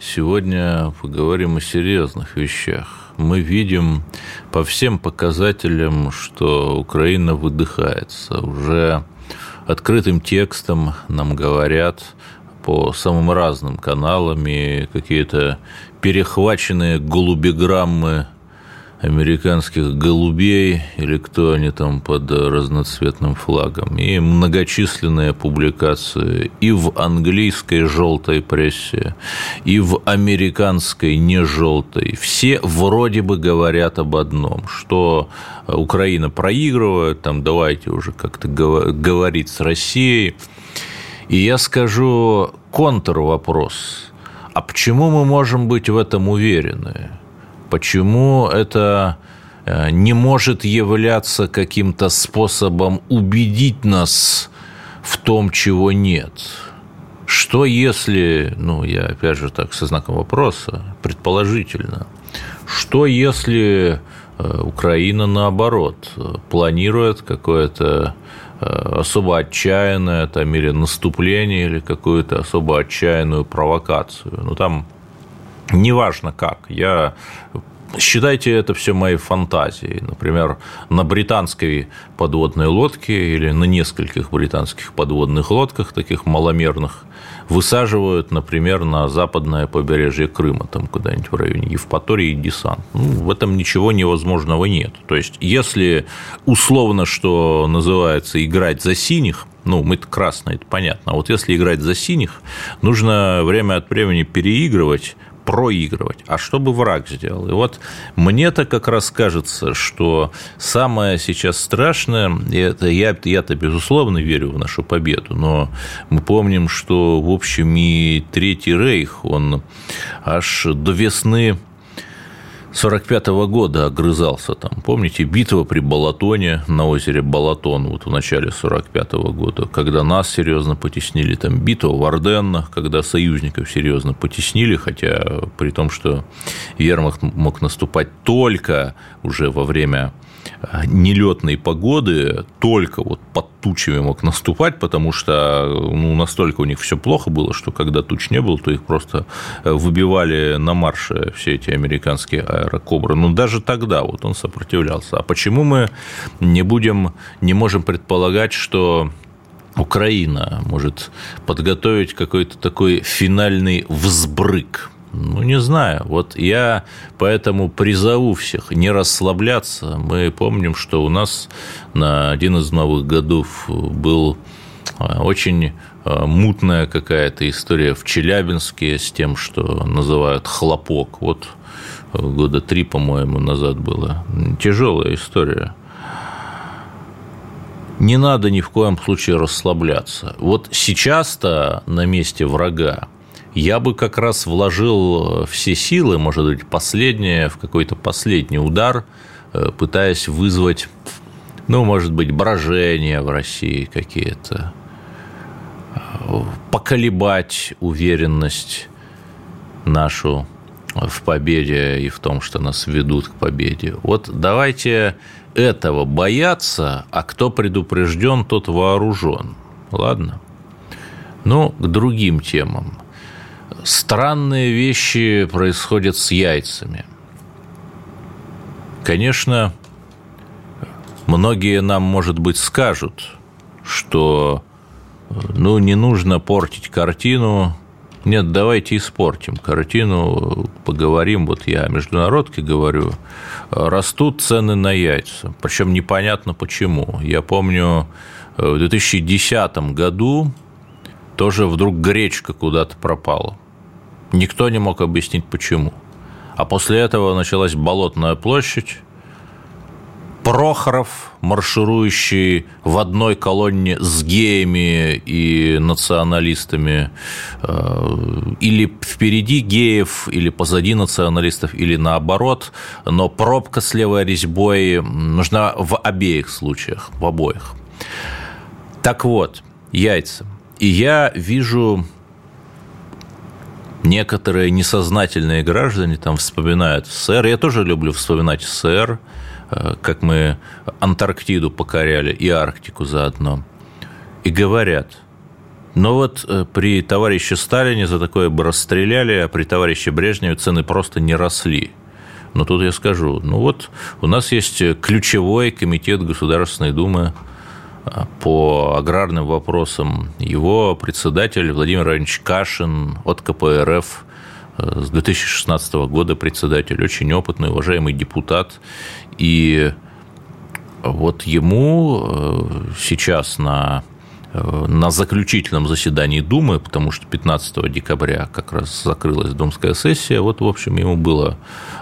Сегодня поговорим о серьезных вещах. Мы видим по всем показателям, что Украина выдыхается. Уже открытым текстом нам говорят по самым разным каналам и какие-то перехваченные голубеграммы американских голубей или кто они там под разноцветным флагом, и многочисленные публикации и в английской желтой прессе, и в американской не желтой. Все вроде бы говорят об одном, что Украина проигрывает, там давайте уже как-то говорить с Россией. И я скажу контрвопрос. А почему мы можем быть в этом уверены? Почему это э, не может являться каким-то способом убедить нас в том, чего нет? Что если, ну, я опять же так со знаком вопроса, предположительно, что если э, Украина наоборот планирует какое-то э, особо отчаянное там, или наступление, или какую-то особо отчаянную провокацию. Ну, там Неважно как. Я Считайте это все моей фантазией. Например, на британской подводной лодке или на нескольких британских подводных лодках, таких маломерных, высаживают, например, на западное побережье Крыма, там куда-нибудь в районе Евпатории десант. Ну, в этом ничего невозможного нет. То есть, если условно, что называется, играть за синих, ну, мы-то красные, это понятно. А вот если играть за синих, нужно время от времени переигрывать, проигрывать, а что бы враг сделал. И вот мне-то как раз кажется, что самое сейчас страшное, это я, я-то безусловно верю в нашу победу, но мы помним, что в общем и Третий Рейх, он аж до весны 45 -го года огрызался там. Помните, битва при Балатоне на озере Балатон вот в начале 45 -го года, когда нас серьезно потеснили, там битва в Орденнах, когда союзников серьезно потеснили, хотя при том, что Вермахт мог наступать только уже во время нелетной погоды только вот под тучами мог наступать, потому что ну, настолько у них все плохо было, что когда туч не было, то их просто выбивали на марше все эти американские аэрокобры. Но даже тогда вот он сопротивлялся. А почему мы не будем, не можем предполагать, что Украина может подготовить какой-то такой финальный взбрык ну, не знаю. Вот я поэтому призову всех не расслабляться. Мы помним, что у нас на один из новых годов был а, очень а, мутная какая-то история в Челябинске с тем, что называют хлопок. Вот года три, по-моему, назад было. Тяжелая история. Не надо ни в коем случае расслабляться. Вот сейчас-то на месте врага я бы как раз вложил э, все силы, может быть, последнее, в какой-то последний удар, э, пытаясь вызвать, ну, может быть, брожения в России какие-то, э, поколебать уверенность нашу в победе и в том, что нас ведут к победе. Вот давайте этого бояться, а кто предупрежден, тот вооружен. Ладно? Ну, к другим темам странные вещи происходят с яйцами. Конечно, многие нам, может быть, скажут, что ну, не нужно портить картину. Нет, давайте испортим картину, поговорим. Вот я о международке говорю. Растут цены на яйца. Причем непонятно почему. Я помню, в 2010 году тоже вдруг гречка куда-то пропала. Никто не мог объяснить, почему. А после этого началась Болотная площадь, Прохоров, марширующий в одной колонне с геями и националистами, э, или впереди геев, или позади националистов, или наоборот, но пробка с левой резьбой нужна в обеих случаях, в обоих. Так вот, яйца. И я вижу некоторые несознательные граждане там вспоминают СССР. Я тоже люблю вспоминать СССР, э, как мы Антарктиду покоряли и Арктику заодно. И говорят, но вот э, при товарище Сталине за такое бы расстреляли, а при товарище Брежневе цены просто не росли. Но тут я скажу, ну вот у нас есть ключевой комитет Государственной Думы по аграрным вопросам. Его председатель Владимир Иванович Кашин от КПРФ э, с 2016 года председатель, очень опытный, уважаемый депутат. И вот ему э, сейчас на на заключительном заседании Думы, потому что 15 декабря как раз закрылась думская сессия, вот, в общем, ему было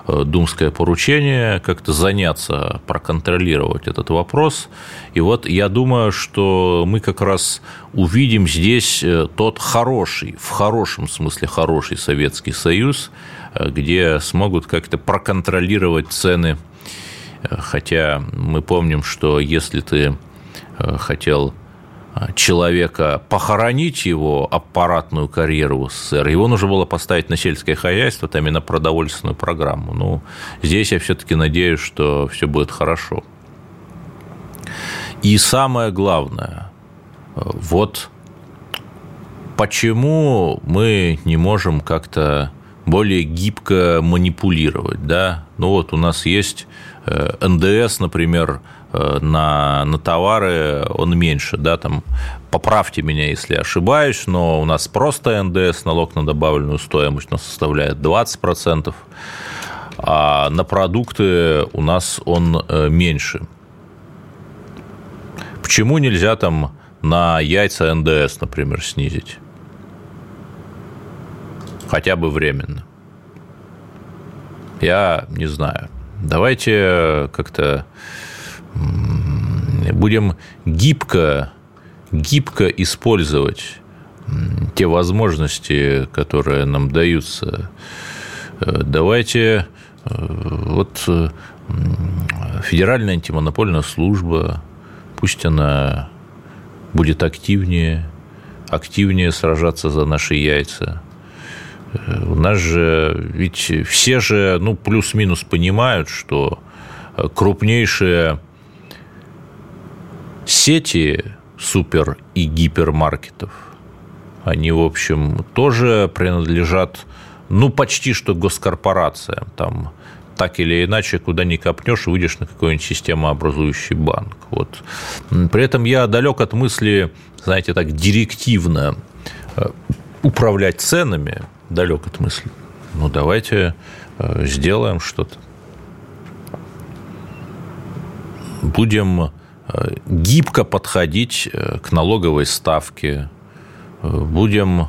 э, думское поручение как-то заняться, проконтролировать этот вопрос. И вот я думаю, что мы как раз увидим здесь э, тот хороший, в хорошем смысле хороший Советский Союз, где смогут как-то проконтролировать цены. Хотя мы помним, что если ты хотел человека похоронить его аппаратную карьеру в СССР, его нужно было поставить на сельское хозяйство, там и на продовольственную программу. Ну, здесь я все-таки надеюсь, что все будет хорошо. И самое главное, вот почему мы не можем как-то более гибко манипулировать, да? Ну вот у нас есть э, НДС, например, на, на товары он меньше, да, там, поправьте меня, если ошибаюсь, но у нас просто НДС, налог на добавленную стоимость, у нас составляет 20%, а на продукты у нас он э, меньше. Почему нельзя там на яйца НДС, например, снизить? Хотя бы временно. Я не знаю. Давайте как-то будем гибко, гибко использовать те возможности, которые нам даются. Э, давайте э, вот э, Федеральная антимонопольная служба, пусть она будет активнее, активнее сражаться за наши яйца. У нас же, ведь все же, ну, плюс-минус понимают, что крупнейшие сети супер и гипермаркетов, они, в общем, тоже принадлежат, ну, почти что госкорпорациям. Там так или иначе, куда ни копнешь, выйдешь на какой-нибудь системообразующий банк. Вот. При этом я далек от мысли, знаете, так директивно э, управлять ценами, далек от мысли. Ну, давайте э, сделаем что-то. Будем гибко подходить э, к налоговой ставке, э, будем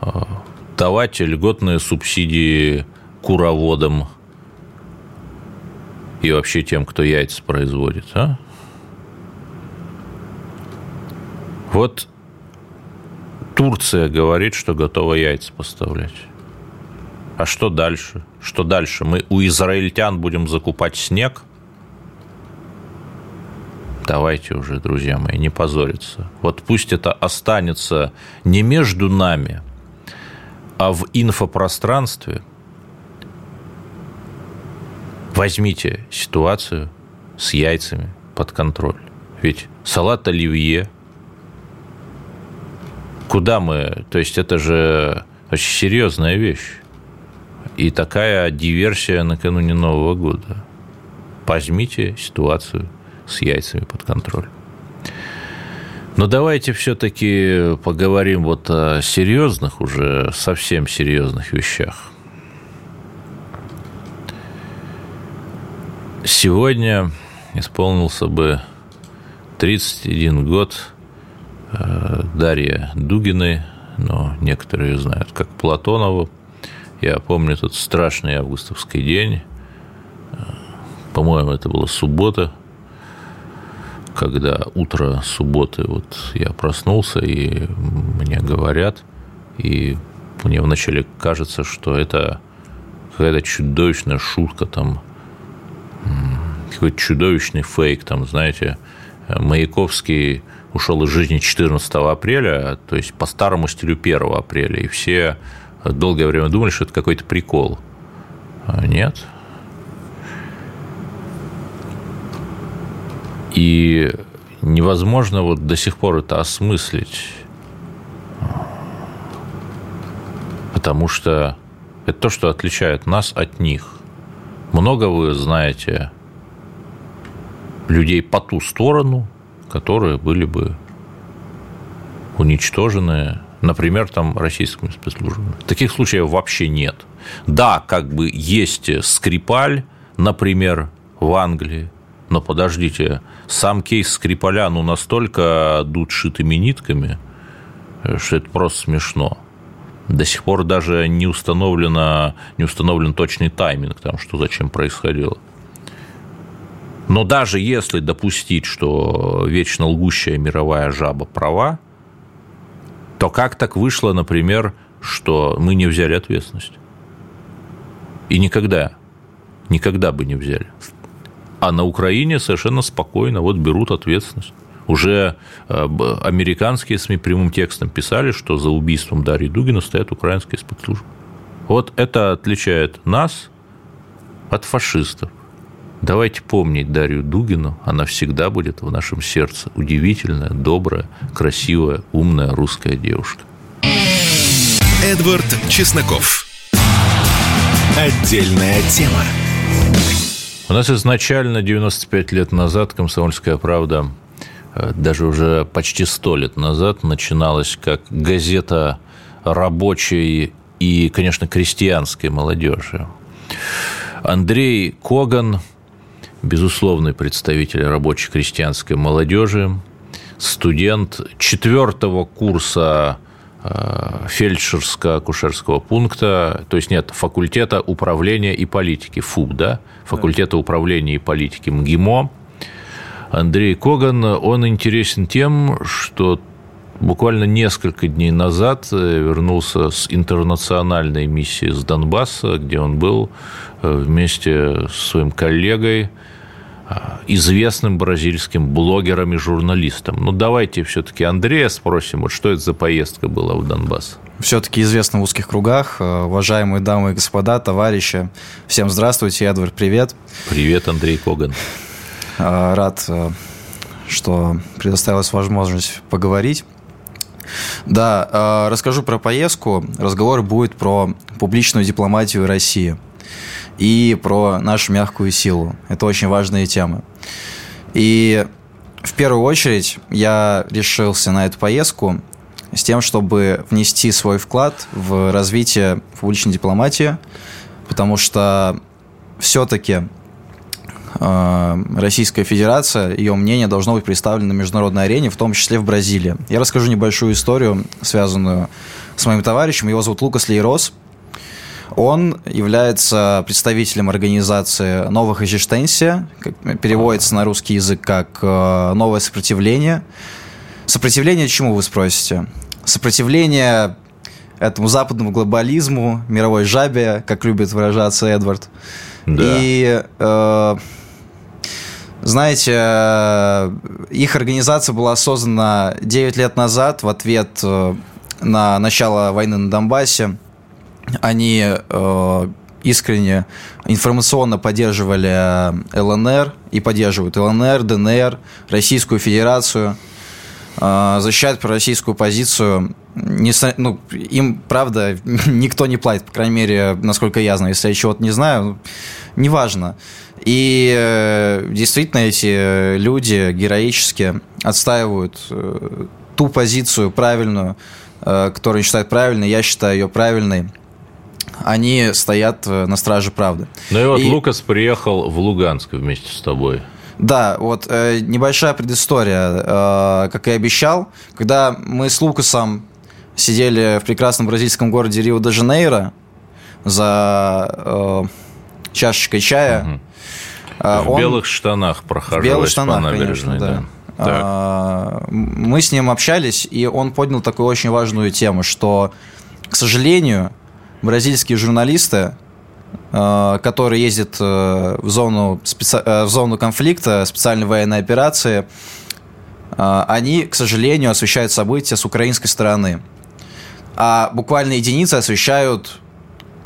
э, давать льготные субсидии куроводам и вообще тем, кто яйца производит. А? Вот Турция говорит, что готова яйца поставлять. А что дальше? Что дальше? Мы у израильтян будем закупать снег – Давайте уже, друзья мои, не позориться. Вот пусть это останется не между нами, а в инфопространстве. Возьмите ситуацию с яйцами под контроль. Ведь салат оливье, куда мы... То есть это же очень серьезная вещь. И такая диверсия накануне Нового года. Возьмите ситуацию с яйцами под контроль. Но давайте все-таки поговорим вот о серьезных, уже совсем серьезных вещах. Сегодня исполнился бы 31 год э, Дарья Дугиной, но некоторые знают как Платонову. Я помню тот страшный августовский день. Э, по-моему, это была суббота – когда утро субботы, вот я проснулся, и мне говорят, и мне вначале кажется, что это какая-то чудовищная шутка, там, какой-то чудовищный фейк, там, знаете, Маяковский ушел из жизни 14 апреля, то есть по старому стилю 1 апреля, и все долгое время думали, что это какой-то прикол. А нет. И невозможно вот до сих пор это осмыслить, потому что это то, что отличает нас от них. Много вы знаете людей по ту сторону, которые были бы уничтожены, например, там российскими спецслужбами. Таких случаев вообще нет. Да, как бы есть Скрипаль, например, в Англии, но подождите, сам кейс Скрипаля ну настолько дут шитыми нитками, что это просто смешно. До сих пор даже не, установлено, не установлен точный тайминг, там, что зачем происходило. Но даже если допустить, что вечно лгущая мировая жаба права, то как так вышло, например, что мы не взяли ответственность? И никогда, никогда бы не взяли. А на Украине совершенно спокойно вот берут ответственность. Уже э, американские СМИ прямым текстом писали, что за убийством Дарьи Дугина стоят украинские спецслужбы. Вот это отличает нас от фашистов. Давайте помнить Дарью Дугину, она всегда будет в нашем сердце. Удивительная, добрая, красивая, умная русская девушка. Эдвард Чесноков. Отдельная тема. У нас изначально 95 лет назад «Комсомольская правда», э, даже уже почти 100 лет назад, начиналась как газета рабочей и, конечно, крестьянской молодежи. Андрей Коган – безусловный представитель рабочей крестьянской молодежи, студент четвертого курса фельдшерско-акушерского пункта, то есть нет, факультета управления и политики, ФУП, да, факультета управления и политики МГИМО. Андрей Коган, он интересен тем, что буквально несколько дней назад э, вернулся с интернациональной миссии с Донбасса, где он был э, вместе с своим коллегой, известным бразильским блогером и журналистом. Ну, давайте все-таки Андрея спросим, вот что это за поездка была в Донбасс? Все-таки известно в узких кругах. Э, уважаемые дамы и господа, товарищи, всем здравствуйте, Эдвард, привет. Привет, Андрей Коган. Э, рад, э, что предоставилась возможность поговорить. Да, расскажу про поездку. Разговор будет про публичную дипломатию России – и про нашу мягкую силу. Это очень важные темы. И в первую очередь я решился на эту поездку с тем, чтобы внести свой вклад в развитие публичной дипломатии, потому что все-таки э, Российская Федерация, ее мнение должно быть представлено на международной арене, в том числе в Бразилии. Я расскажу небольшую историю, связанную с моим товарищем. Его зовут Лукас Лейрос. Он является представителем организации «Новых Экзистенсия», переводится на русский язык как э, «Новое сопротивление». Сопротивление чему, вы спросите? Сопротивление этому западному глобализму, мировой жабе, как любит выражаться Эдвард. Да. И э, знаете, э, их организация была создана 9 лет назад в ответ э, на начало войны на Донбассе они э, искренне информационно поддерживали ЛНР и поддерживают ЛНР, ДНР, Российскую Федерацию, э, защищают пророссийскую позицию. Не, ну, им, правда, никто не платит, по крайней мере, насколько я знаю. Если я чего-то не знаю, неважно. И э, действительно эти люди героически отстаивают э, ту позицию правильную, э, которую считают правильной. Я считаю ее правильной они стоят э, на страже правды. Ну и вот и... Лукас приехал в Луганск вместе с тобой. Да, вот э, небольшая предыстория. Э, как и обещал, когда мы с Лукасом сидели в прекрасном бразильском городе Рио-де-Жанейро за э, чашечкой чая. Угу. В он... белых штанах прохаживаясь в белых штанах, по набережной. Конечно, да. Так. Мы с ним общались, и он поднял такую очень важную тему, что, к сожалению, бразильские журналисты, которые ездят в зону, специ... в зону конфликта, специальной военной операции, они, к сожалению, освещают события с украинской стороны. А буквально единицы освещают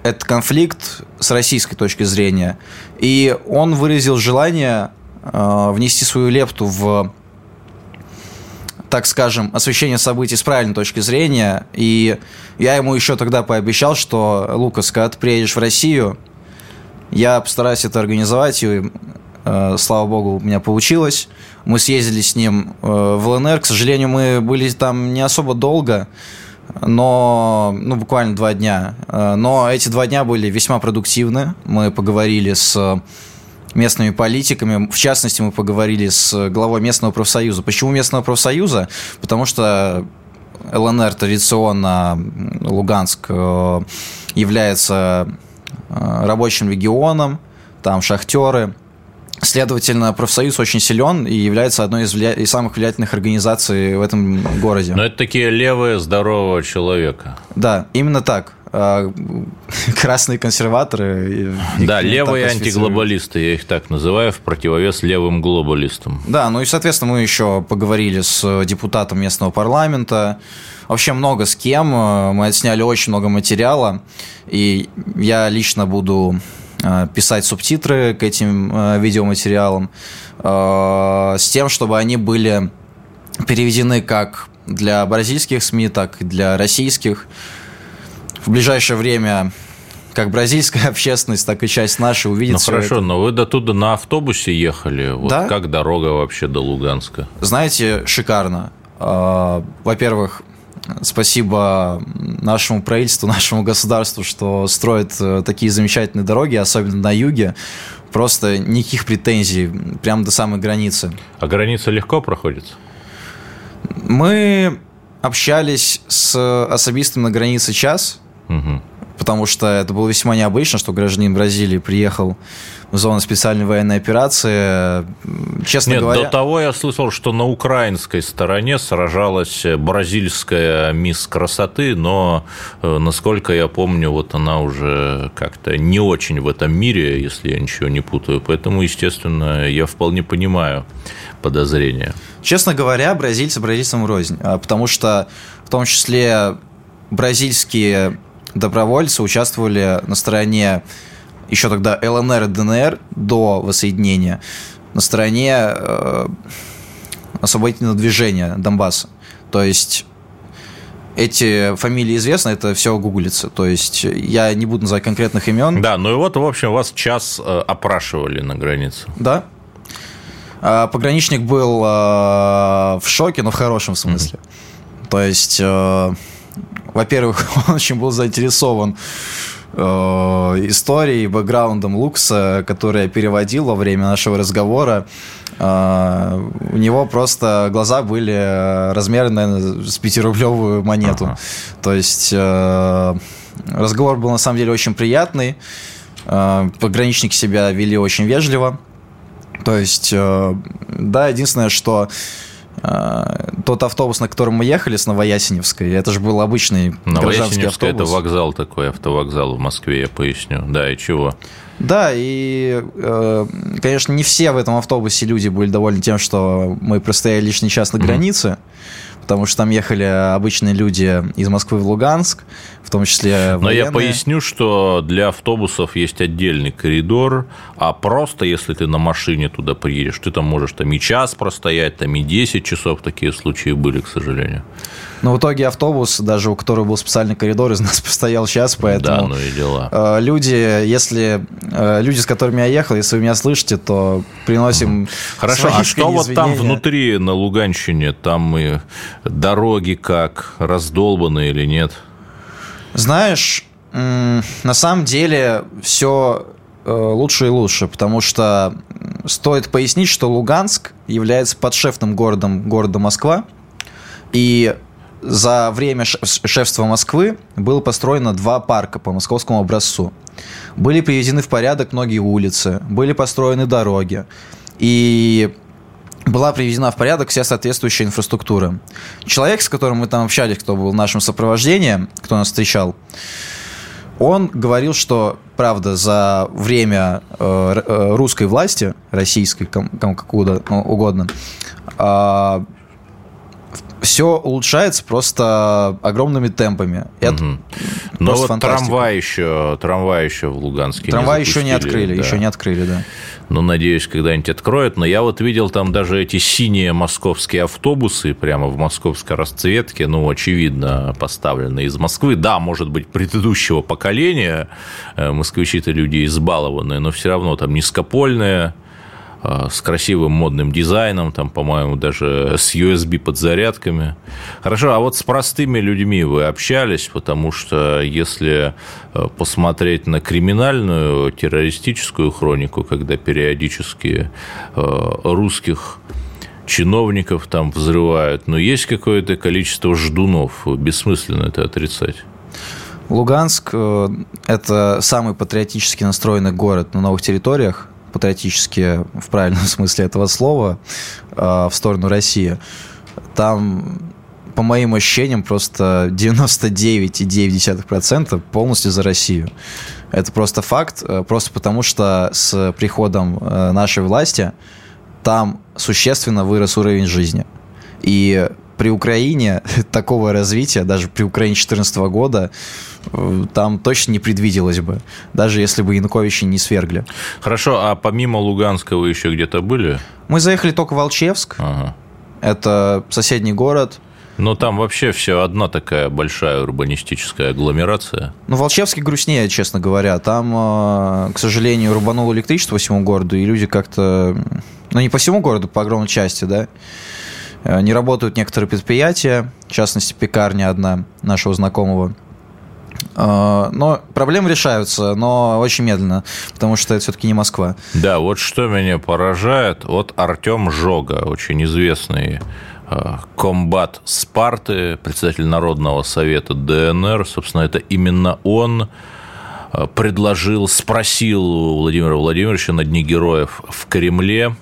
этот конфликт с российской точки зрения. И он выразил желание э, внести свою лепту в, так скажем, освещение событий с правильной точки зрения. И я ему еще тогда пообещал, что, Лукас, когда ты приедешь в Россию, я постараюсь это организовать, и, э, слава богу, у меня получилось. Мы съездили с ним э, в ЛНР. К сожалению, мы были там не особо долго но, ну, буквально два дня. Э, но эти два дня были весьма продуктивны. Мы поговорили с местными политиками. В частности, мы поговорили с главой местного профсоюза. Почему местного профсоюза? Потому что ЛНР традиционно, Луганск, э, является э, рабочим регионом, там шахтеры – Следовательно, профсоюз очень силен и является одной из, вля... из самых влиятельных организаций в этом городе. Но это такие левые здорового человека. Да, именно так. А, красные консерваторы. Да, левые антиглобалисты, я их так называю, в противовес левым глобалистам. Да, ну и, соответственно, мы еще поговорили с депутатом местного парламента, вообще много с кем. Мы отсняли очень много материала, и я лично буду Э, писать субтитры к этим э, видеоматериалам э, с тем, чтобы они были переведены как для бразильских СМИ, так и для российских. В ближайшее время как бразильская общественность, так и часть нашей увидит. Ну хорошо, это. но вы до туда на автобусе ехали. Вот да? Как дорога вообще до Луганска? Знаете, шикарно. Во-первых, Спасибо нашему правительству, нашему государству, что строит э, такие замечательные дороги, особенно на юге. Просто никаких претензий, прямо до самой границы. А граница легко проходит? Мы общались с особистом на границе час, угу. потому что это было весьма необычно, что гражданин Бразилии приехал зона специальной военной операции. Честно Нет, говоря... до того я слышал, что на украинской стороне сражалась бразильская мисс красоты, но, э, насколько я помню, вот она уже как-то не очень в этом мире, если я ничего не путаю. Поэтому, естественно, я вполне понимаю подозрения. Честно говоря, бразильцы бразильцам рознь, а, потому что в том числе бразильские добровольцы участвовали на стороне еще тогда ЛНР и ДНР до воссоединения на стороне э, освободительного движения Донбасса. То есть эти фамилии известны, это все гуглится. То есть я не буду называть конкретных имен. Да, ну и вот, в общем, вас час э, опрашивали на границе. Да. А, пограничник был э, в шоке, но в хорошем смысле. Mm-hmm. То есть, э, во-первых, он очень был заинтересован э, историей, бэкграундом Лукса, который я переводил во время нашего разговора. Э, у него просто глаза были размером, наверное, с пятирублевую монету. Ага. То есть э, разговор был на самом деле очень приятный. Э, пограничники себя вели очень вежливо. То есть, э, да, единственное, что а, тот автобус, на котором мы ехали с Новоясеневской, это же был обычный гражданский автобус. это вокзал такой, автовокзал в Москве, я поясню. Да, и чего? Да, и, э, конечно, не все в этом автобусе люди были довольны тем, что мы простояли лишний час на границе. Mm-hmm потому что там ехали обычные люди из Москвы в Луганск, в том числе военные. Но я поясню, что для автобусов есть отдельный коридор, а просто если ты на машине туда приедешь, ты там можешь там и час простоять, там и 10 часов, такие случаи были, к сожалению. Но в итоге автобус, даже у которого был специальный коридор, из нас постоял час, поэтому... Да, ну и дела. Э, люди, если... Э, люди, с которыми я ехал, если вы меня слышите, то приносим Хорошо, а что вот там внутри, на Луганщине, там и дороги как, раздолбаны или нет? Знаешь, на самом деле все э, лучше и лучше, потому что стоит пояснить, что Луганск является подшефным городом города Москва, и за время шефства Москвы было построено два парка по московскому образцу. Были приведены в порядок многие улицы, были построены дороги. И была приведена в порядок вся соответствующая инфраструктура. Человек, с которым мы там общались, кто был в нашем сопровождении, кто нас встречал, он говорил, что, правда, за время э, э русской власти, российской, кому, как угодно, э, все улучшается просто огромными темпами. Это угу. Но вот трамвай еще, трамвай еще в Луганске Трамвай не еще не открыли, да. еще не открыли, да. Ну, надеюсь, когда-нибудь откроют. Но я вот видел там даже эти синие московские автобусы прямо в московской расцветке, ну, очевидно, поставленные из Москвы. Да, может быть, предыдущего поколения, э, москвичи-то люди избалованные, но все равно там низкопольные, с красивым модным дизайном, там, по-моему, даже с USB подзарядками. Хорошо, а вот с простыми людьми вы общались, потому что если э, посмотреть на криминальную террористическую хронику, когда периодически э, русских чиновников там взрывают, но есть какое-то количество ждунов, бессмысленно это отрицать. Луганск э, – это самый патриотически настроенный город на новых территориях патриотически, в правильном смысле этого слова, а, в сторону России, там по моим ощущениям, просто 99,9% полностью за Россию. Это просто факт, э, просто потому что с приходом э, нашей власти там существенно вырос уровень жизни. И при Украине такого развития, даже при Украине 2014 года, э, там точно не предвиделось бы, даже если бы Януковича не свергли. Хорошо, а помимо Луганска вы еще где-то были? Мы заехали только в Волчевск. Ага. Это соседний город. Но там вообще все одна такая большая урбанистическая агломерация. Ну, Волчевский грустнее, честно говоря. Там, э, к сожалению, рубануло электричество по всему городу, и люди как-то... Ну, не по всему городу, по огромной части, да, не работают некоторые предприятия, в частности, пекарня одна нашего знакомого. Э, но проблемы решаются, но очень медленно, потому что это все-таки не Москва. Да, вот что меня поражает, вот Артем Жога, очень известный э, комбат Спарты, председатель Народного совета ДНР, собственно, это именно он предложил, спросил у Владимира Владимировича на Дни героев в Кремле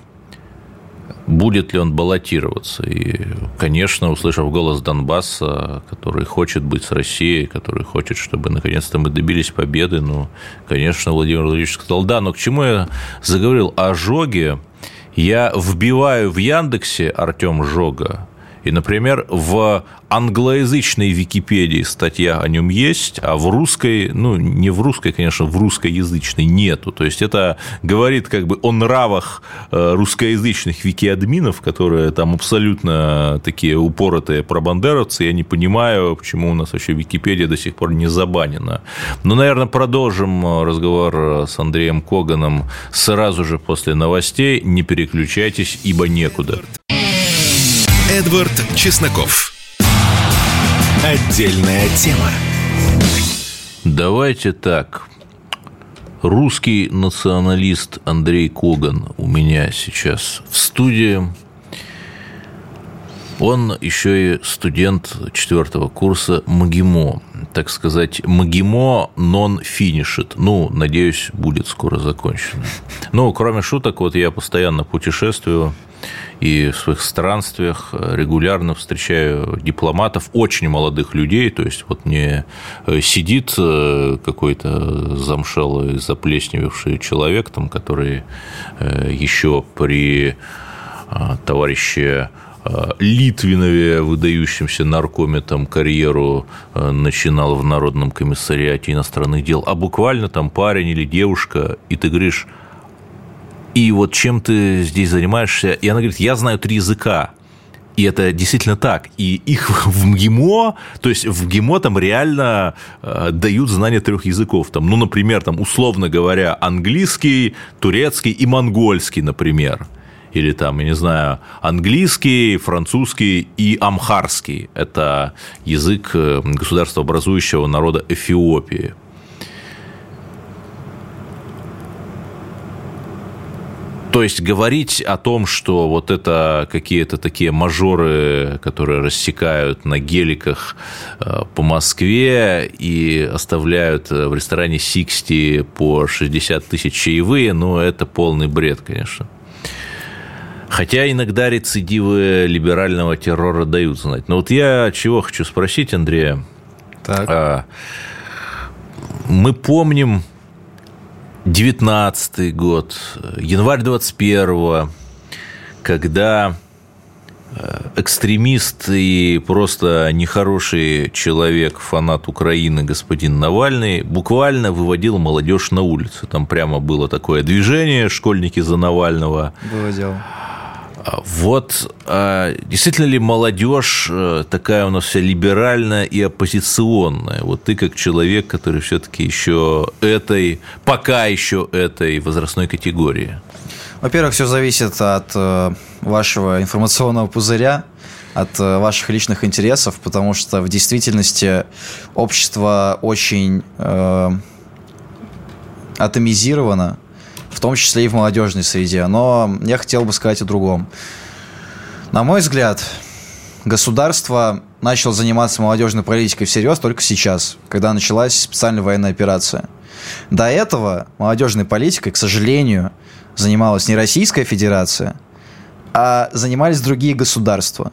будет ли он баллотироваться. И, конечно, услышав голос Донбасса, который хочет быть с Россией, который хочет, чтобы наконец-то мы добились победы, ну, конечно, Владимир Владимирович сказал, да, но к чему я заговорил о Жоге? Я вбиваю в Яндексе Артем Жога, и, например, в англоязычной Википедии статья о нем есть, а в русской, ну, не в русской, конечно, в русскоязычной нету. То есть это говорит как бы о нравах э, русскоязычных викиадминов, которые там абсолютно такие упоротые пробандеровцы. Я не понимаю, почему у нас вообще Википедия до сих пор не забанена. Но, наверное, продолжим разговор с Андреем Коганом сразу же после новостей. Не переключайтесь, ибо некуда. Эдвард Чесноков. Отдельная тема. Давайте так. Русский националист Андрей Коган у меня сейчас в студии. Он еще и студент четвертого курса МГИМО. Так сказать, МГИМО нон-финишит. Ну, надеюсь, будет скоро закончено. Ну, кроме шуток, вот я постоянно путешествую и в своих странствиях регулярно встречаю дипломатов, очень молодых людей, то есть вот не э, сидит э, какой-то замшелый, заплесневевший человек, там, который э, еще при товарище Литвинове, выдающимся наркометом, карьеру начинал в Народном комиссариате иностранных дел, а буквально там парень или девушка, и ты говоришь, и вот чем ты здесь занимаешься? И она говорит, я знаю три языка. И это действительно так. И их в МГИМО, то есть в МГИМО там реально э, дают знания трех языков. Там, ну, например, там, условно говоря, английский, турецкий и монгольский, например. Или там, я не знаю, английский, французский и амхарский. Это язык э, государствообразующего народа Эфиопии. То есть говорить о том, что вот это какие-то такие мажоры, которые рассекают на геликах э, по Москве и оставляют в ресторане Сиксти по 60 тысяч чаевые, ну, это полный бред, конечно. Хотя иногда рецидивы либерального террора дают знать. Но вот я чего хочу спросить, Андрея. Так. А, мы помним 19 год, январь 21 когда э, экстремист и просто нехороший человек, фанат Украины, господин Навальный, буквально выводил молодежь на улицу. Там прямо было такое движение «Школьники за Навального». Было дело. Вот а действительно ли молодежь э, такая у нас вся либеральная и оппозиционная? Вот ты как человек, который все-таки еще этой, пока еще этой возрастной категории. Во-первых, все зависит от э, вашего информационного пузыря, от э, ваших личных интересов, потому что в действительности общество очень э, атомизировано, в том числе и в молодежной среде. Но я хотел бы сказать о другом. На мой взгляд, государство начало заниматься молодежной политикой всерьез только сейчас, когда началась специальная военная операция. До этого молодежной политикой, к сожалению, занималась не Российская Федерация, а занимались другие государства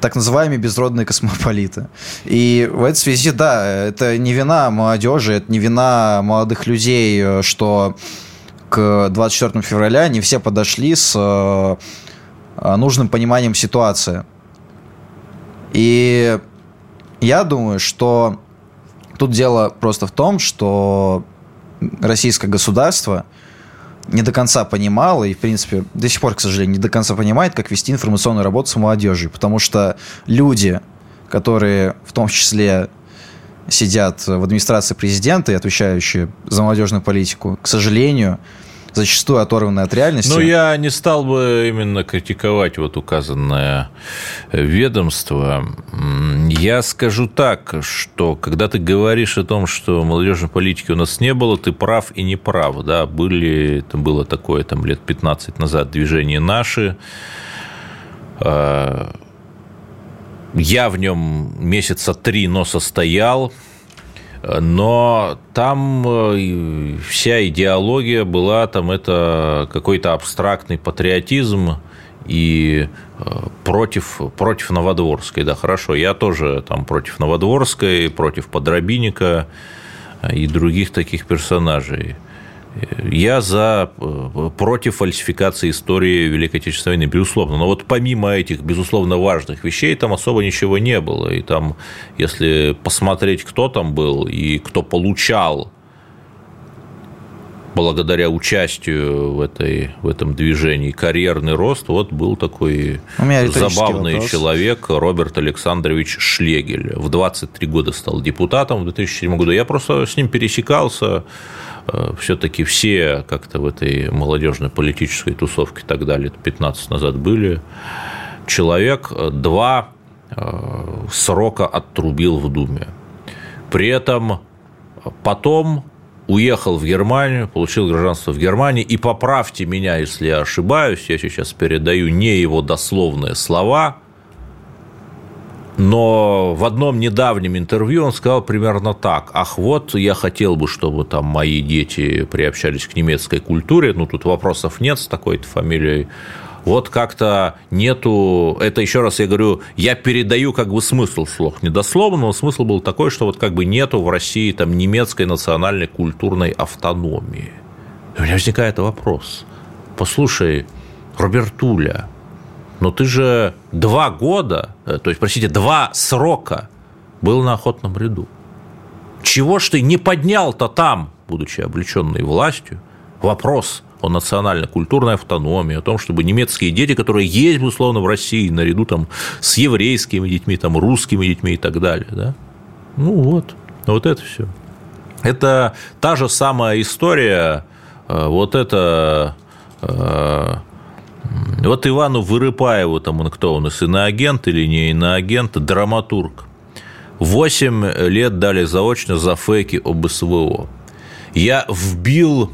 так называемые безродные космополиты. И в этой связи, да, это не вина молодежи, это не вина молодых людей, что к 24 февраля не все подошли с э, нужным пониманием ситуации. И я думаю, что тут дело просто в том, что российское государство – не до конца понимала и, в принципе, до сих пор, к сожалению, не до конца понимает, как вести информационную работу с молодежью. Потому что люди, которые в том числе сидят в администрации президента и отвечающие за молодежную политику, к сожалению, зачастую оторваны от реальности. Ну, я не стал бы именно критиковать вот указанное ведомство. Я скажу так, что когда ты говоришь о том, что молодежной политики у нас не было, ты прав и не прав. Да? Были, это было такое там лет 15 назад движение «Наши», а, я в нем месяца три, но состоял – но там э, вся идеология была, там это какой-то абстрактный патриотизм и э, против, против Новодворской, да, хорошо, я тоже там против Новодворской, против Подробинника и других таких персонажей – я за э, против фальсификации истории Великой Отечественной войны, безусловно. Но вот помимо этих, безусловно, важных вещей, там особо ничего не было. И там, если посмотреть, кто там был и кто получал благодаря участию в, этой, в этом движении карьерный рост, вот был такой забавный вопрос. человек Роберт Александрович Шлегель. В 23 года стал депутатом в 2007 году. Я просто с ним пересекался, все-таки все как-то в этой молодежной политической тусовке тогда лет 15 назад были. Человек э, два э, срока отрубил в Думе. При этом потом уехал в Германию, получил гражданство в Германии, и поправьте меня, если я ошибаюсь, я сейчас передаю не его дословные слова – но в одном недавнем интервью он сказал примерно так. Ах, вот я хотел бы, чтобы там мои дети приобщались к немецкой культуре. Ну, тут вопросов нет с такой-то фамилией. Вот как-то нету... Это еще раз я говорю, я передаю как бы смысл слов. Недословно, но смысл был такой, что вот как бы нету в России там немецкой национальной культурной автономии. И у меня возникает вопрос. Послушай, Робертуля, но ты же два года, э, то есть, простите, два срока был на охотном ряду. Чего ж ты не поднял-то там, будучи облеченной властью, вопрос о национально-культурной автономии, о том, чтобы немецкие дети, которые есть, безусловно, в России, наряду там с еврейскими детьми, там, русскими детьми и так далее, да? Ну вот, вот это все. Это та же самая история, э, вот это э, вот Ивану Вырыпаеву, там он кто, он иноагент или не иноагент, драматург. Восемь лет дали заочно за фейки об СВО. Я вбил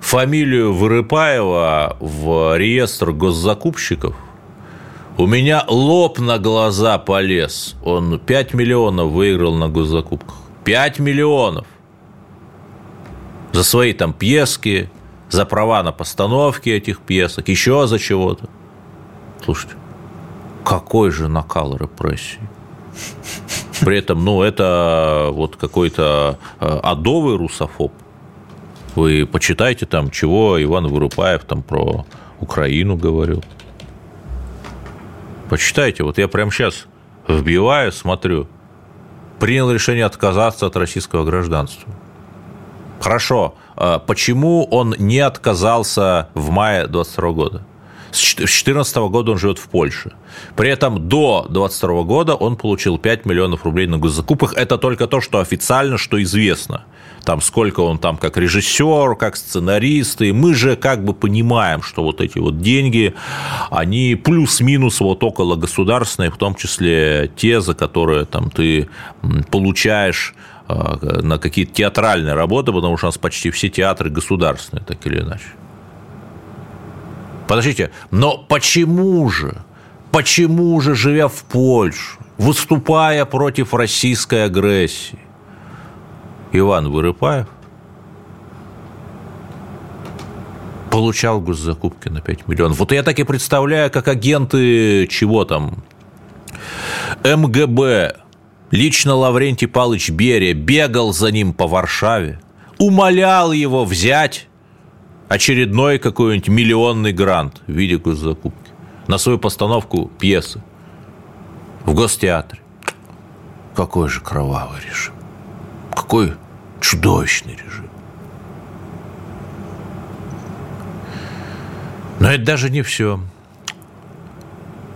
фамилию Вырыпаева в реестр госзакупщиков, у меня лоб на глаза полез. Он 5 миллионов выиграл на госзакупках. 5 миллионов. За свои там пьески, за права на постановки этих пьесок, еще за чего-то. Слушайте, какой же накал репрессий. При этом, ну, это вот какой-то э, адовый русофоб. Вы почитайте там, чего Иван Вырупаев там про Украину говорил. Почитайте, вот я прямо сейчас вбиваю, смотрю, принял решение отказаться от российского гражданства. Хорошо, почему он не отказался в мае 22 года? С 2014 года он живет в Польше. При этом до 2022 года он получил 5 миллионов рублей на госзакупках. Это только то, что официально, что известно. Там сколько он там как режиссер, как сценарист. И мы же как бы понимаем, что вот эти вот деньги, они плюс-минус вот около государственные, в том числе те, за которые там ты получаешь а, на какие-то театральные работы, потому что у нас почти все театры государственные, так или иначе. Подождите, но почему же, почему же, живя в Польше, выступая против российской агрессии, Иван Вырыпаев получал госзакупки на 5 миллионов. Вот я так и представляю, как агенты чего там, МГБ, лично Лаврентий Павлович Берия бегал за ним по Варшаве, умолял его взять очередной какой-нибудь миллионный грант в виде госзакупки на свою постановку пьесы в гостеатре. Какой же кровавый режим. Какой чудовищный режим. Но это даже не все.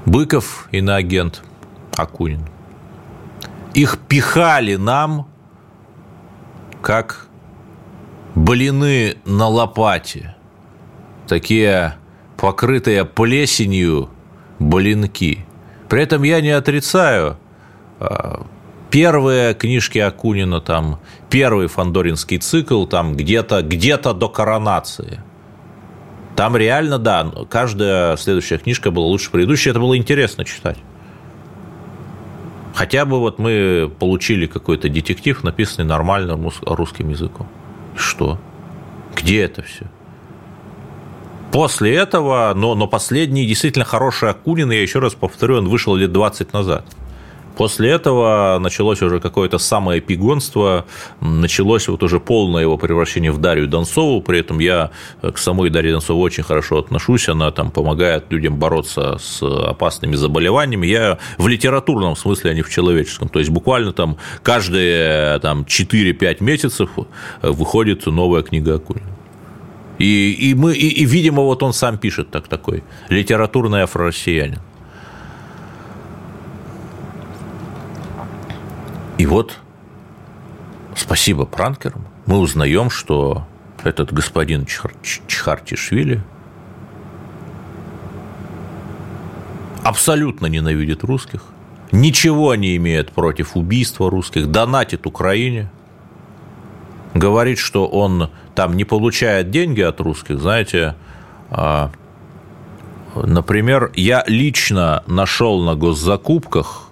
Быков иноагент Акунин. Их пихали нам, как блины на лопате. Такие покрытые плесенью блинки. При этом я не отрицаю а, первые книжки Акунина, там, первый фандоринский цикл, там где-то где до коронации. Там реально, да, каждая следующая книжка была лучше предыдущей, это было интересно читать. Хотя бы вот мы получили какой-то детектив, написанный нормальным русским языком. Что? Где это все? После этого, но, но последний действительно хороший Акунин, я еще раз повторю, он вышел лет 20 назад – После этого началось уже какое-то самое пигонство, началось вот уже полное его превращение в Дарью Донцову, при этом я к самой Дарье Донцову очень хорошо отношусь, она там помогает людям бороться с опасными заболеваниями, я в литературном смысле, а не в человеческом, то есть буквально там каждые там, 4-5 месяцев выходит новая книга Акунина. И, и, мы, и, и, видимо, вот он сам пишет так такой, литературный афро-россиянин. И вот, спасибо пранкерам, мы узнаем, что этот господин Чхартишвили абсолютно ненавидит русских, ничего не имеет против убийства русских, донатит Украине, говорит, что он там не получает деньги от русских, знаете, а, например, я лично нашел на госзакупках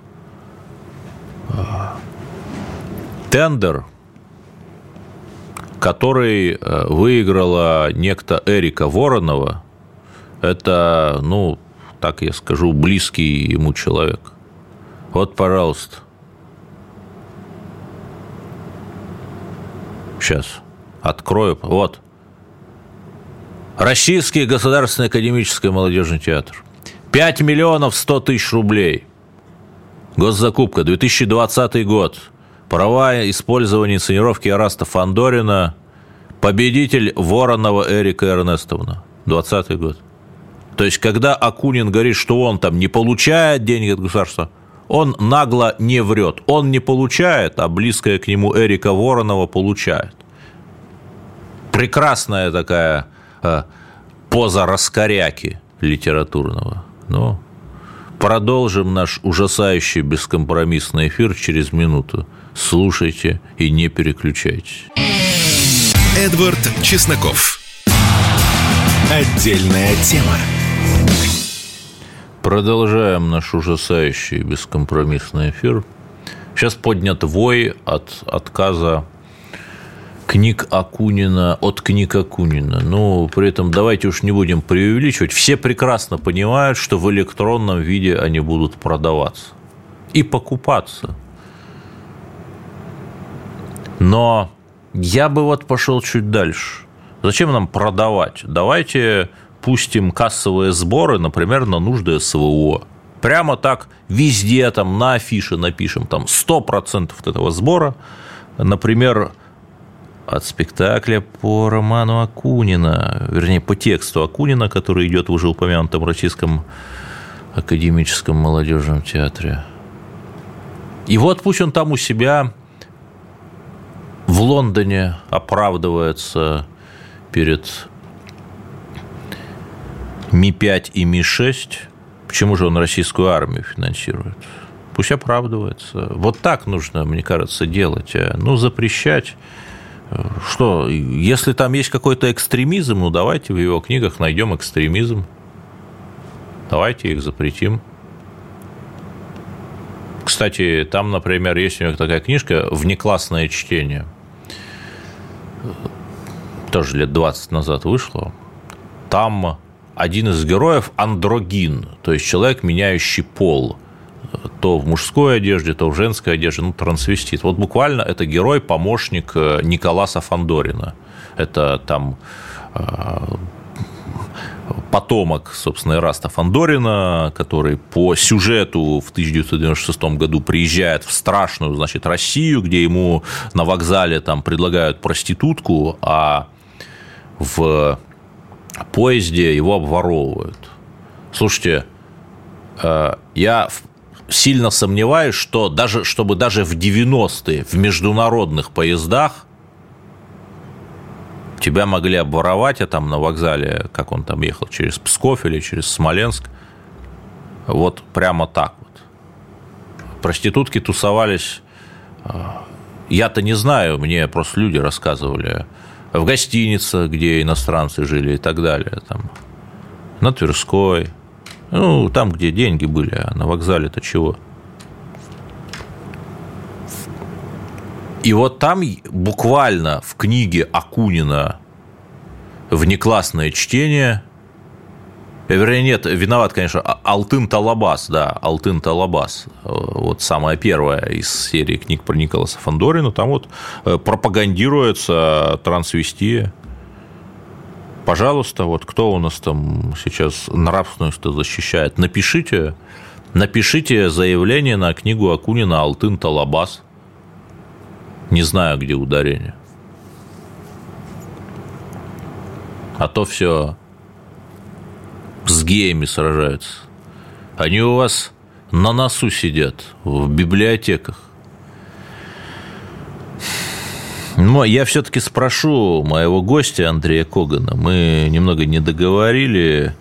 а, тендер, который э, выиграла некто Эрика Воронова, это, ну, так я скажу, близкий ему человек. Вот, пожалуйста. Сейчас открою. Вот. Российский государственный академический молодежный театр. 5 миллионов 100 тысяч рублей. Госзакупка, 2020 год. Права использования инсценировки Араста Фандорина. Победитель Воронова Эрика Эрнестовна. 20 год. То есть, когда Акунин говорит, что он там не получает деньги от государства, он нагло не врет. Он не получает, а близкая к нему Эрика Воронова получает. Прекрасная такая э, поза раскоряки литературного. Ну, продолжим наш ужасающий бескомпромиссный эфир через минуту слушайте и не переключайтесь. Эдвард Чесноков. Отдельная тема. Продолжаем наш ужасающий бескомпромиссный эфир. Сейчас поднят вой от отказа книг Акунина, от книг Акунина. Ну, при этом давайте уж не будем преувеличивать. Все прекрасно понимают, что в электронном виде они будут продаваться и покупаться. Но я бы вот пошел чуть дальше. Зачем нам продавать? Давайте пустим кассовые сборы, например, на нужды СВО. Прямо так везде там на афише напишем там 100% этого сбора, например, от спектакля по роману Акунина, вернее, по тексту Акунина, который идет в уже упомянутом Российском академическом молодежном театре. И вот пусть он там у себя в Лондоне оправдывается перед Ми-5 и Ми-6. Почему же он российскую армию финансирует? Пусть оправдывается. Вот так нужно, мне кажется, делать. А, ну, запрещать. Что, если там есть какой-то экстремизм, ну, давайте в его книгах найдем экстремизм. Давайте их запретим. Кстати, там, например, есть у него такая книжка «Внеклассное чтение». Тоже лет 20 назад вышло. Там один из героев андрогин, то есть человек, меняющий пол. То в мужской одежде, то в женской одежде, ну, трансвестит. Вот буквально это герой, помощник э, Николаса Фандорина. Это там э, потомок, собственно, Ираста Фандорина, который по сюжету в 1996 году приезжает в страшную, значит, Россию, где ему на вокзале там предлагают проститутку, а в поезде его обворовывают. Слушайте, э, я сильно сомневаюсь, что даже, чтобы даже в 90-е в международных поездах тебя могли обворовать, а там на вокзале, как он там ехал, через Псков или через Смоленск, вот прямо так вот. Проститутки тусовались, э, я-то не знаю, мне просто люди рассказывали, в гостинице, где иностранцы жили и так далее, там, на Тверской, ну, там, где деньги были, а на вокзале-то чего? И вот там буквально в книге Акунина «Внеклассное чтение» Вернее, нет, виноват, конечно, а-, Алтын Талабас, да, Алтын Талабас. Вот самая первая из серии книг про Николаса Фандорина. Там вот э, пропагандируется трансвестия. Пожалуйста, вот кто у нас там сейчас нравственность защищает, напишите, напишите заявление на книгу Акунина «Алтын Талабас». Не знаю, где ударение. А то все с геями сражаются. Они у вас на носу сидят, в библиотеках. Но я все-таки спрошу моего гостя Андрея Когана. Мы немного не договорили.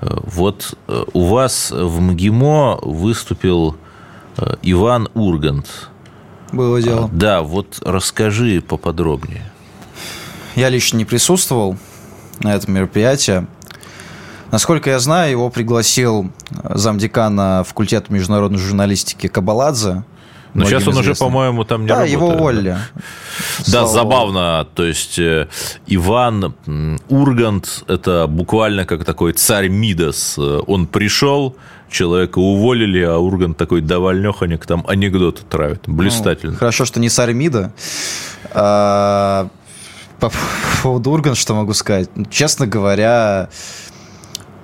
Вот э, у вас в МГИМО выступил э, Иван Ургант. Было дело. Да, вот расскажи поподробнее. Я лично не присутствовал на этом мероприятии. Насколько я знаю, его пригласил э, замдекана факультета международной журналистики Кабаладзе. Но сейчас он уже, по-моему, там не да, работает. его уволили. Да, забавно. То есть э, Иван Ургант – это буквально как такой царь Мидас. Он пришел, человека уволили, а Ургант такой довольнеханик, там анекдоты травит. Блистательно. Ну, хорошо, что не царь Мида. А, по поводу Урганта, что могу сказать? Честно говоря,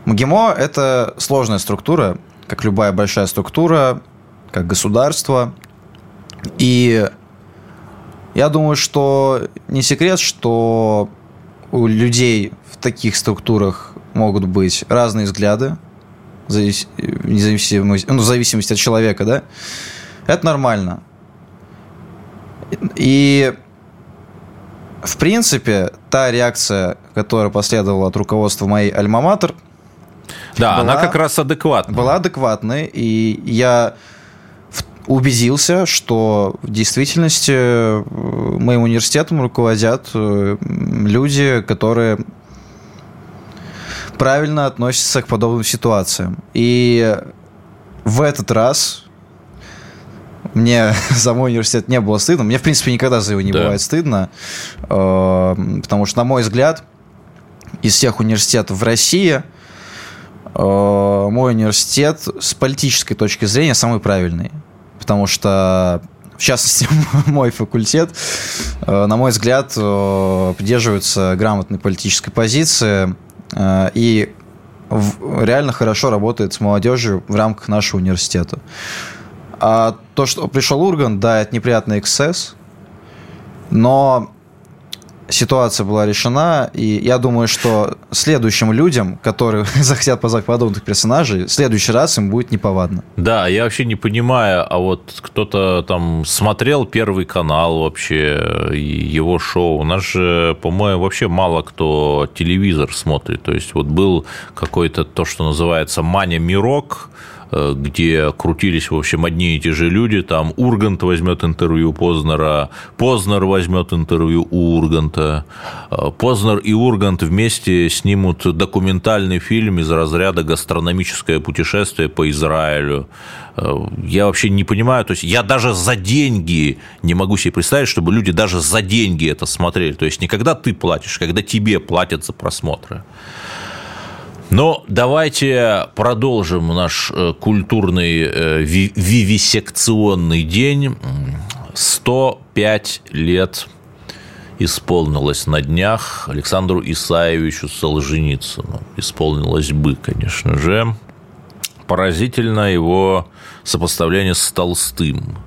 МГИМО – это сложная структура, как любая большая структура, как государство. И я думаю, что не секрет, что у людей в таких структурах могут быть разные взгляды, в зависимости, ну, в зависимости от человека, да, это нормально. И в принципе, та реакция, которая последовала от руководства моей альма-матер – да, была, она как раз адекватная. Была адекватной, и я убедился, что в действительности э, моим университетом руководят э, люди, которые правильно относятся к подобным ситуациям. И в этот раз мне за мой университет не было стыдно. Мне, в принципе, никогда за его не да. бывает стыдно. Э, потому что, на мой взгляд, из всех университетов в России э, мой университет с политической точки зрения самый правильный. Потому что в частности, мой факультет, э, на мой взгляд, придерживается грамотной политической позиции и реально хорошо работает с молодежью в рамках нашего университета. А то, что пришел Урган, да, это неприятный эксцесс, но ситуация была решена, и я думаю, что следующим людям, которые захотят позвать подобных персонажей, в следующий раз им будет неповадно. Да, я вообще не понимаю, а вот кто-то там смотрел Первый канал вообще, его шоу. У нас же, по-моему, вообще мало кто телевизор смотрит. То есть вот был какой-то то, что называется «Маня Мирок», где крутились, в общем, одни и те же люди. Там Ургант возьмет интервью Познера, Познер возьмет интервью у Урганта. Э, Познер и Ургант вместе снимут документальный фильм из разряда «Гастрономическое путешествие по Израилю». Э, я вообще не понимаю, то есть я даже за деньги не могу себе представить, чтобы люди даже за деньги это смотрели. То есть не когда ты платишь, когда тебе платят за просмотры. Но давайте продолжим наш э, культурный э, вивисекционный день. 105 лет исполнилось на днях Александру Исаевичу Солженицыну. Исполнилось бы, конечно же. Поразительно его сопоставление с Толстым.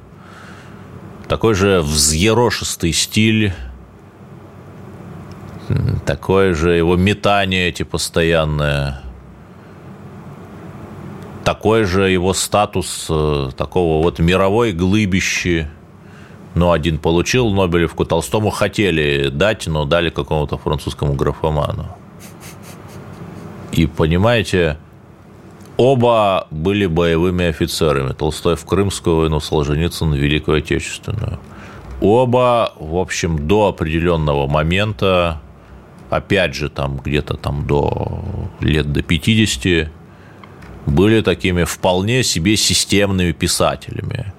Такой же взъерошистый стиль такое же его метание эти постоянное, такой же его статус э, такого вот мировой глыбищи. Ну, один получил Нобелевку, Толстому хотели дать, но дали какому-то французскому графоману. И понимаете, оба были боевыми офицерами. Толстой в Крымскую войну, Солженицын в Великую Отечественную. Оба, в общем, до определенного момента опять же, там где-то там до лет до 50 были такими вполне себе системными писателями.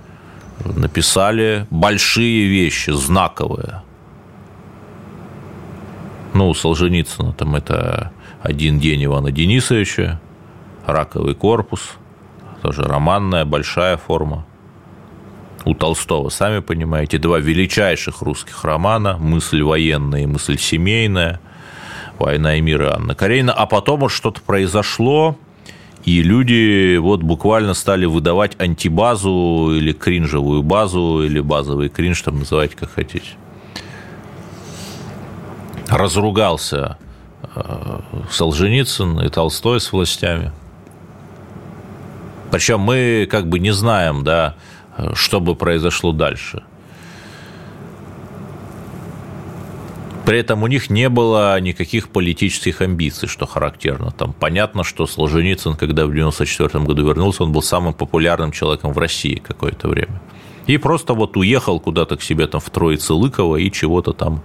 Написали большие вещи, знаковые. Ну, у Солженицына там это «Один день Ивана Денисовича», «Раковый корпус», тоже романная большая форма. У Толстого, сами понимаете, два величайших русских романа «Мысль военная» и «Мысль семейная», «Война и мир» Анна Каренина, а потом вот что-то произошло, и люди вот буквально стали выдавать антибазу или кринжевую базу, или базовый кринж, там называйте как хотите. Разругался э, Солженицын и Толстой с властями. Причем мы как бы не знаем, да, что бы произошло дальше – При этом у них не было никаких политических амбиций, что характерно. Там понятно, что Солженицын, когда в 1994 году вернулся, он был самым популярным человеком в России какое-то время. И просто вот уехал куда-то к себе там в Троице Лыкова и чего-то там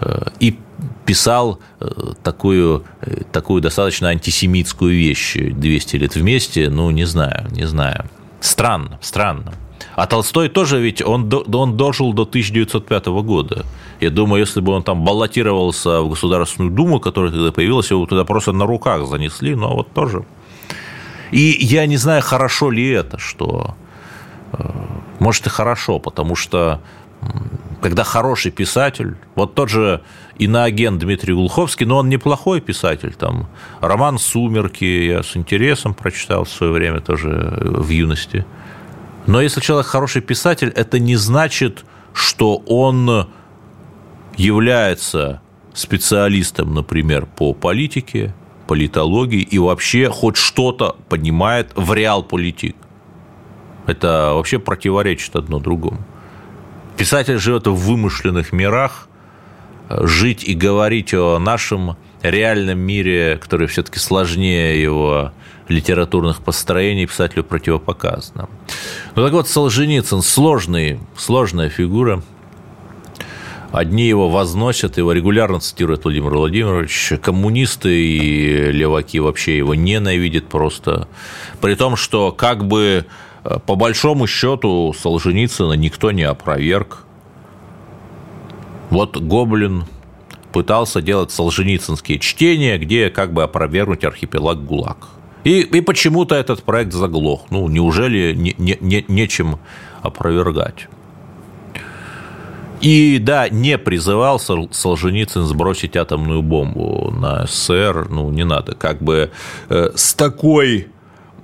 э, и писал э, такую, э, такую достаточно антисемитскую вещь 200 лет вместе, ну, не знаю, не знаю. Странно, странно. А Толстой тоже ведь, он, он дожил до 1905 года. Я думаю, если бы он там баллотировался в Государственную Думу, которая тогда появилась, его туда просто на руках занесли, но вот тоже. И я не знаю, хорошо ли это, что... Э, может, и хорошо, потому что когда хороший писатель, вот тот же иноагент Дмитрий Глуховский, но он неплохой писатель, там, роман «Сумерки» я с интересом прочитал в свое время тоже в юности – но если человек хороший писатель, это не значит, что он является специалистом, например, по политике, политологии и вообще хоть что-то понимает в реал-политик. Это вообще противоречит одно другому. Писатель живет в вымышленных мирах, жить и говорить о нашем реальном мире, который все-таки сложнее его литературных построений, писателю противопоказано. Ну так вот, Солженицын сложный, сложная фигура. Одни его возносят, его регулярно цитирует Владимир Владимирович. Коммунисты и леваки вообще его ненавидят просто. При том, что как бы э, по большому счету Солженицына никто не опроверг. Вот Гоблин пытался делать солженицынские чтения, где как бы опровергнуть архипелаг ГУЛАГ. И, и почему-то этот проект заглох. Ну, неужели не, не, не, нечем опровергать? И да, не призывал Солженицын сбросить атомную бомбу на СССР. Ну, не надо. Как бы э, с такой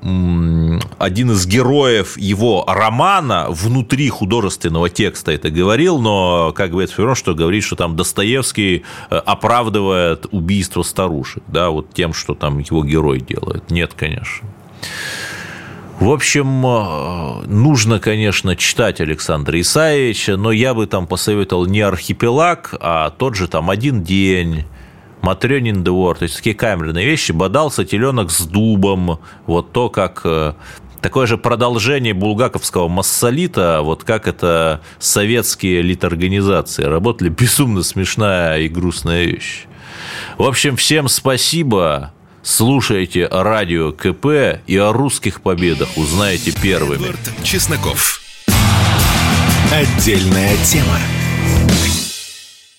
один из героев его романа внутри художественного текста это говорил, но как бы это все что говорит, что там Достоевский э, оправдывает убийство старушек, да, вот тем, что там его герой делает. Нет, конечно. В общем, э, нужно, конечно, читать Александра Исаевича, но я бы там посоветовал не архипелаг, а тот же там один день, Матрёнин двор, то есть такие камерные вещи, бодался теленок с дубом, вот то, как э, такое же продолжение булгаковского массолита, вот как это советские литорганизации работали, безумно смешная и грустная вещь. В общем, всем спасибо. Слушайте радио КП и о русских победах узнаете первыми. Эдвард Чесноков. Отдельная тема.